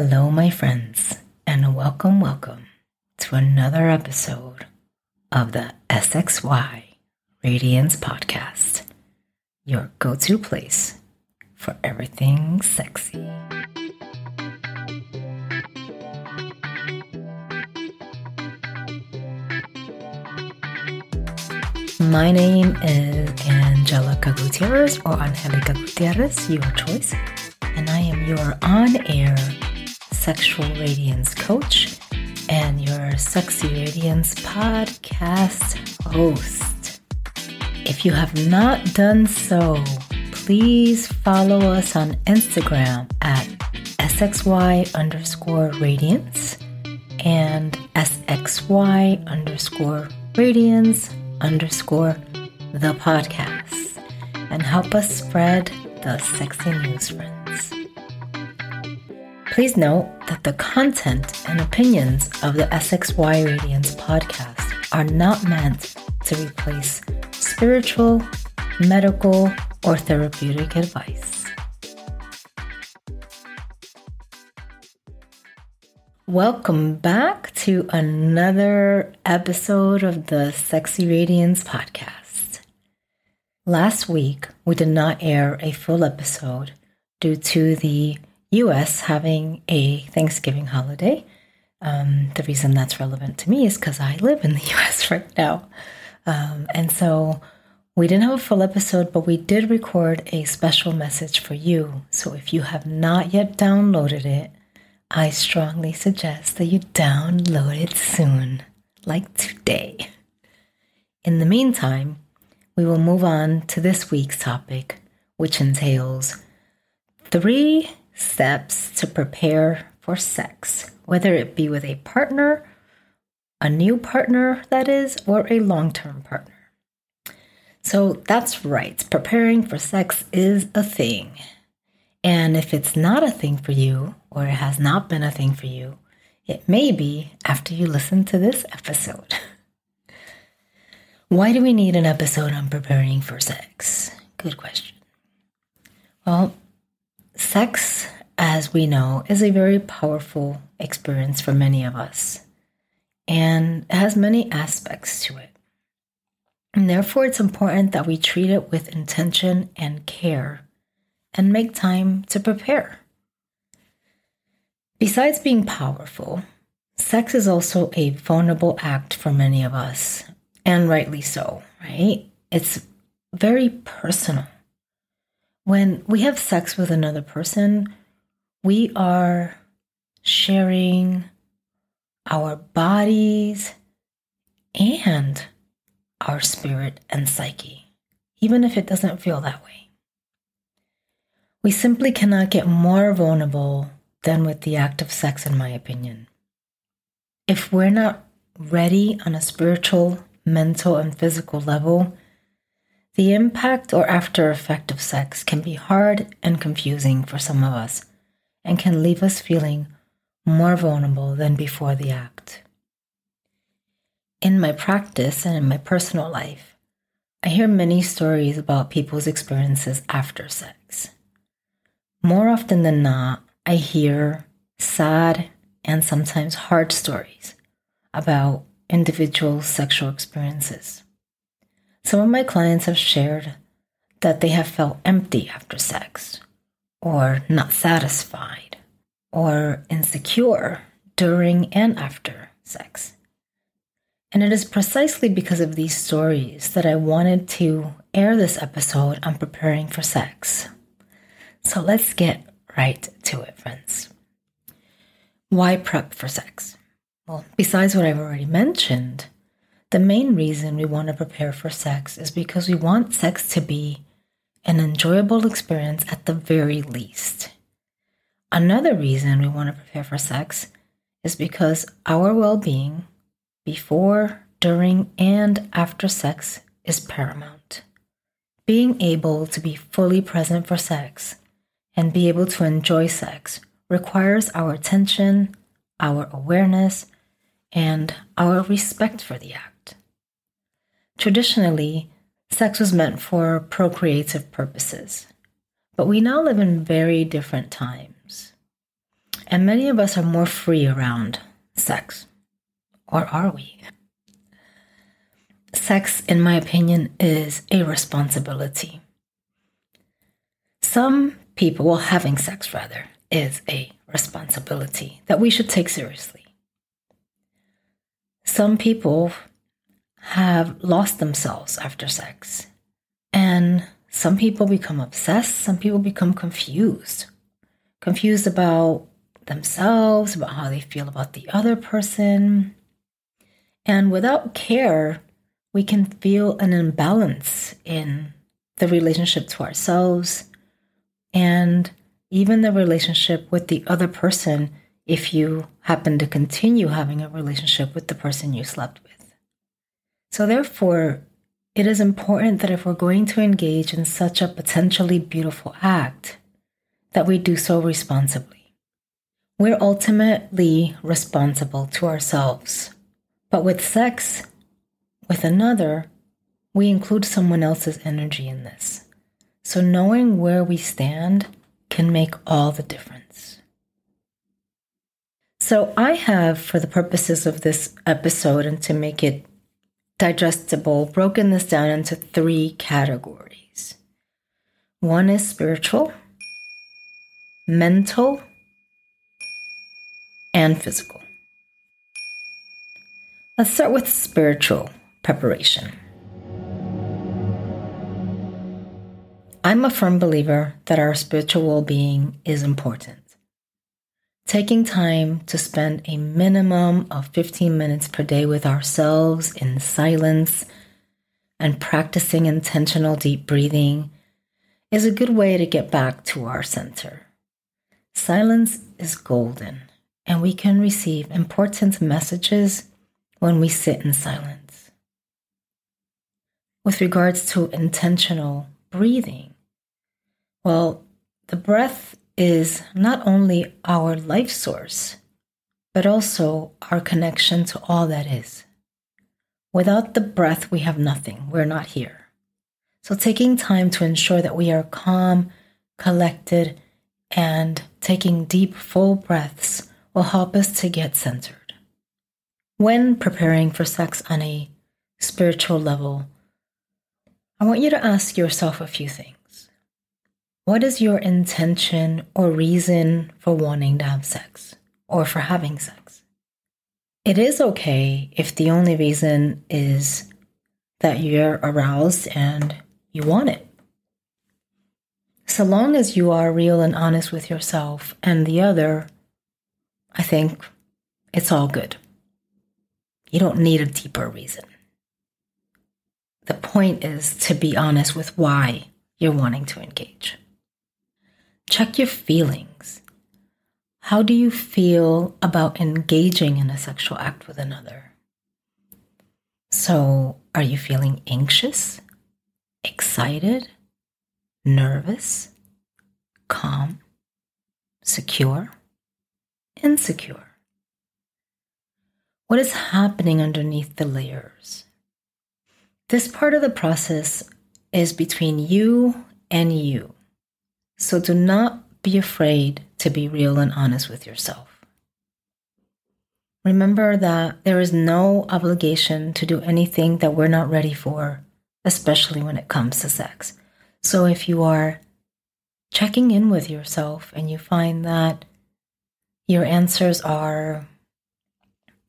Hello, my friends, and welcome, welcome to another episode of the SXY Radiance Podcast, your go to place for everything sexy. My name is Angelica Gutierrez or Angelica Gutierrez, your choice, and I am your on air sexual radiance coach and your sexy radiance podcast host. If you have not done so, please follow us on Instagram at SXY underscore radiance and SXY underscore radiance underscore the podcast and help us spread the sexy news, friends. Please note that the content and opinions of the SXY Radiance podcast are not meant to replace spiritual, medical, or therapeutic advice. Welcome back to another episode of the Sexy Radiance podcast. Last week, we did not air a full episode due to the US having a Thanksgiving holiday. Um, the reason that's relevant to me is because I live in the US right now. Um, and so we didn't have a full episode, but we did record a special message for you. So if you have not yet downloaded it, I strongly suggest that you download it soon, like today. In the meantime, we will move on to this week's topic, which entails three steps to prepare for sex, whether it be with a partner, a new partner, that is, or a long term partner. So that's right, preparing for sex is a thing. And if it's not a thing for you, or it has not been a thing for you, it may be after you listen to this episode. Why do we need an episode on preparing for sex? Good question. Well, Sex, as we know, is a very powerful experience for many of us, and it has many aspects to it. And therefore, it's important that we treat it with intention and care and make time to prepare. Besides being powerful, sex is also a vulnerable act for many of us, and rightly so, right? It's very personal. When we have sex with another person, we are sharing our bodies and our spirit and psyche, even if it doesn't feel that way. We simply cannot get more vulnerable than with the act of sex, in my opinion. If we're not ready on a spiritual, mental, and physical level, the impact or after effect of sex can be hard and confusing for some of us and can leave us feeling more vulnerable than before the act. In my practice and in my personal life, I hear many stories about people's experiences after sex. More often than not, I hear sad and sometimes hard stories about individual sexual experiences. Some of my clients have shared that they have felt empty after sex, or not satisfied, or insecure during and after sex. And it is precisely because of these stories that I wanted to air this episode on preparing for sex. So let's get right to it, friends. Why prep for sex? Well, besides what I've already mentioned, the main reason we want to prepare for sex is because we want sex to be an enjoyable experience at the very least. Another reason we want to prepare for sex is because our well being before, during, and after sex is paramount. Being able to be fully present for sex and be able to enjoy sex requires our attention, our awareness, and our respect for the act. Traditionally, sex was meant for procreative purposes, but we now live in very different times. And many of us are more free around sex. Or are we? Sex, in my opinion, is a responsibility. Some people, well, having sex rather, is a responsibility that we should take seriously. Some people have lost themselves after sex, and some people become obsessed, some people become confused. Confused about themselves, about how they feel about the other person. And without care, we can feel an imbalance in the relationship to ourselves and even the relationship with the other person if you happen to continue having a relationship with the person you slept with. So, therefore, it is important that if we're going to engage in such a potentially beautiful act, that we do so responsibly. We're ultimately responsible to ourselves. But with sex, with another, we include someone else's energy in this. So knowing where we stand can make all the difference. So I have, for the purposes of this episode and to make it digestible, broken this down into three categories. One is spiritual, mental, and physical. Let's start with spiritual preparation. I'm a firm believer that our spiritual well being is important. Taking time to spend a minimum of 15 minutes per day with ourselves in silence and practicing intentional deep breathing is a good way to get back to our center. Silence is golden, and we can receive important messages when we sit in silence. With regards to intentional breathing, well, the breath is not only our life source, but also our connection to all that is. Without the breath, we have nothing. We're not here. So, taking time to ensure that we are calm, collected, and taking deep, full breaths will help us to get centered. When preparing for sex on a spiritual level, I want you to ask yourself a few things. What is your intention or reason for wanting to have sex or for having sex? It is okay if the only reason is that you're aroused and you want it. So long as you are real and honest with yourself and the other, I think it's all good. You don't need a deeper reason. The point is to be honest with why you're wanting to engage. Check your feelings. How do you feel about engaging in a sexual act with another? So, are you feeling anxious, excited, nervous, calm, secure, insecure? What is happening underneath the layers? This part of the process is between you and you. So do not be afraid to be real and honest with yourself. Remember that there is no obligation to do anything that we're not ready for, especially when it comes to sex. So if you are checking in with yourself and you find that your answers are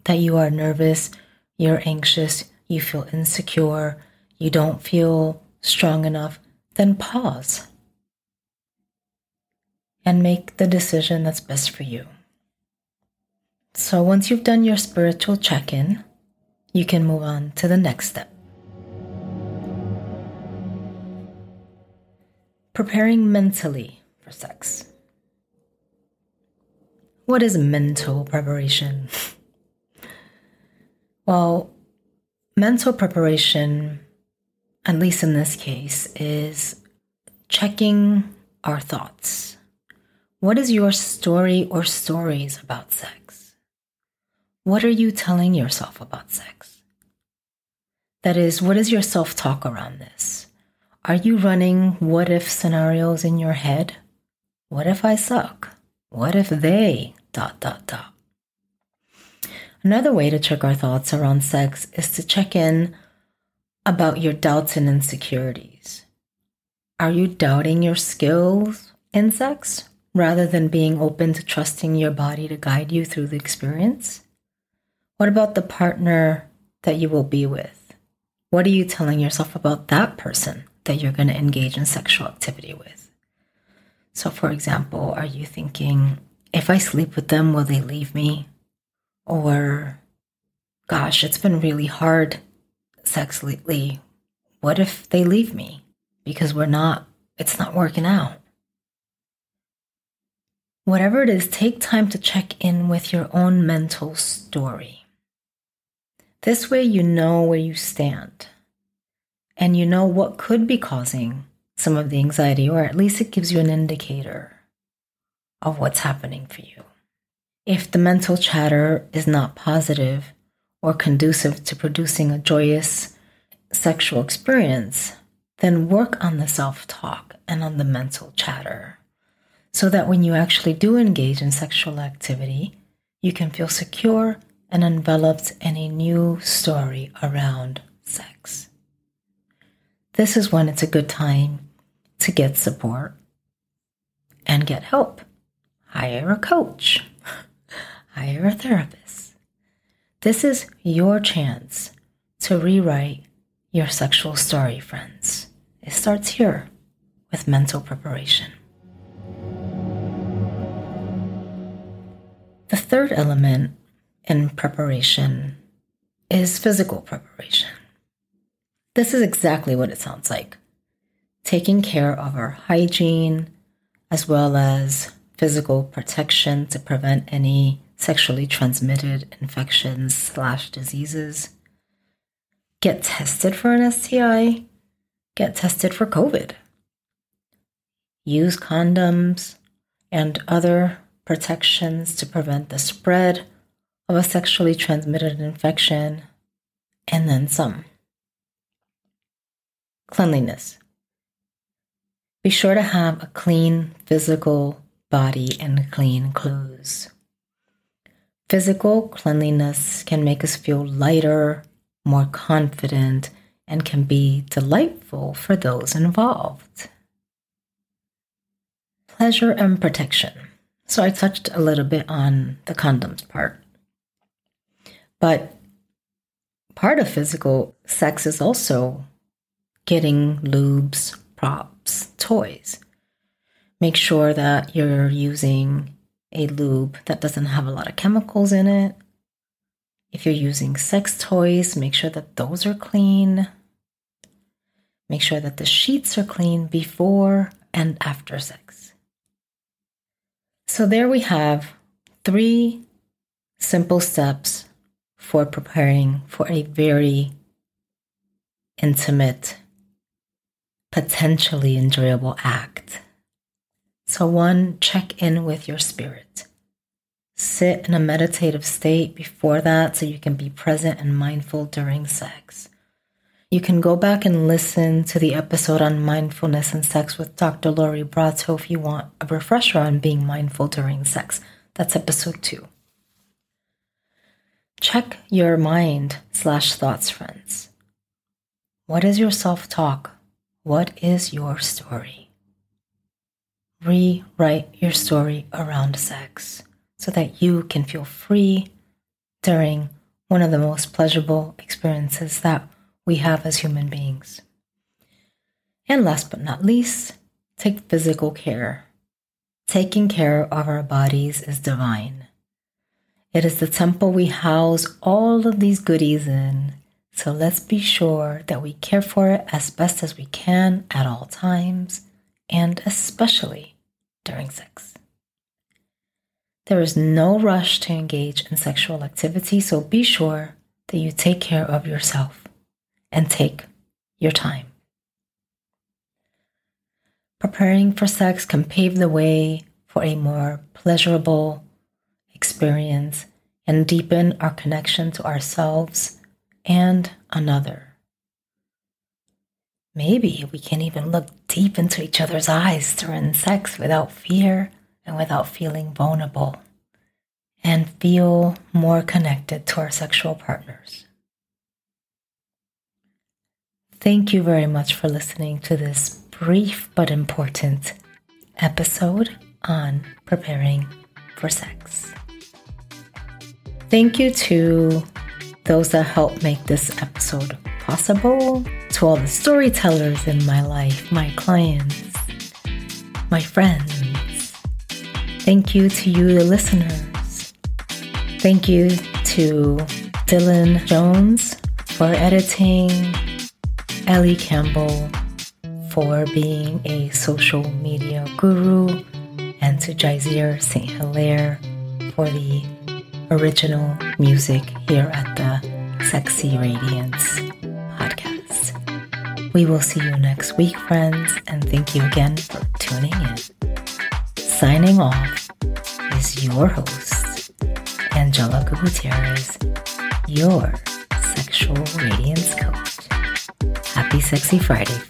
that you are nervous, you're anxious, you feel insecure, you don't feel strong enough, then pause and make the decision that's best for you. So once you've done your spiritual check in, you can move on to the next step. Preparing mentally for sex. What is mental preparation? well, mental preparation, at least in this case, is checking our thoughts what is your story or stories about sex? What are you telling yourself about sex? That is, what is your self talk around this? Are you running what if scenarios in your head? What if I suck? What if they dot, dot, dot. Another way to check our thoughts around sex is to check in about your doubts and insecurities. Are you doubting your skills in sex rather than being open to trusting your body to guide you through the experience? What about the partner that you will be with? What are you telling yourself about that person that you're going to engage in sexual activity with? So, for example, are you thinking, if I sleep with them, will they leave me? Or, gosh, it's been really hard sex lately. What if they leave me? Because we're not, it's not working out. Whatever it is, take time to check in with your own mental story. This way, you know where you stand and you know what could be causing some of the anxiety, or at least it gives you an indicator of what's happening for you. If the mental chatter is not positive or conducive to producing a joyous sexual experience, then work on the self talk and on the mental chatter so that when you actually do engage in sexual activity, you can feel secure and enveloped in a new story around sex. This is when it's a good time to get support and get help. Hire a coach hire a therapist. This is your chance to rewrite your sexual story, friends. It starts here with mental preparation. Third element in preparation is physical preparation. This is exactly what it sounds like taking care of our hygiene as well as physical protection to prevent any sexually transmitted infections slash diseases. Get tested for an STI. Get tested for COVID. Use condoms and other protections to prevent the spread of a sexually transmitted infection, and then some. Cleanliness. Be sure to have a clean physical body and clean clothes. Physical cleanliness can make us feel lighter, more confident, and can be delightful for those involved. Pleasure and protection. So I touched a little bit on the condoms part. But part of physical sex is also getting lubes, props, toys. Make sure that you're using a lube that doesn't have a lot of chemicals in it. If you're using sex toys, make sure that those are clean. Make sure that the sheets are clean before and after sex. So, there we have three simple steps for preparing for a very intimate, potentially enjoyable act. So, one, check in with your spirit. Sit in a meditative state before that so you can be present and mindful during sex. You can go back and listen to the episode on mindfulness and sex with Dr. Lori Brotto if you want a refresher on being mindful during sex. That's episode two. Check your mind slash thoughts, friends. What is your self talk? What is your story? rewrite your story around sex so that you can feel free during one of the most pleasurable experiences that we have as human beings. And last but not least, take physical care. Taking care of our bodies is divine. It is the temple we house all of these goodies in. So let's be sure that we care for it as best as we can at all times and especially during sex. There is no rush to engage in sexual activity, so be sure that you take care of yourself and take your time. Preparing for sex can pave the way for a more pleasurable experience and deepen our connection to ourselves and another. Maybe we can even look deep into each other's eyes during sex without fear and without feeling vulnerable. And feel more connected to our sexual partners. Thank you very much for listening to this brief but important episode on preparing for sex. Thank you to those that helped make this episode possible, to all the storytellers in my life, my clients, my friends. Thank you to you, the listeners. Thank you to Dylan Jones for editing, Ellie Campbell for being a social media guru, and to Jaizir St. Hilaire for the original music here at the Sexy Radiance podcast. We will see you next week, friends, and thank you again for tuning in. Signing off is your host, Angelica Gutierrez, your sexual radiance coach. Happy Sexy Friday.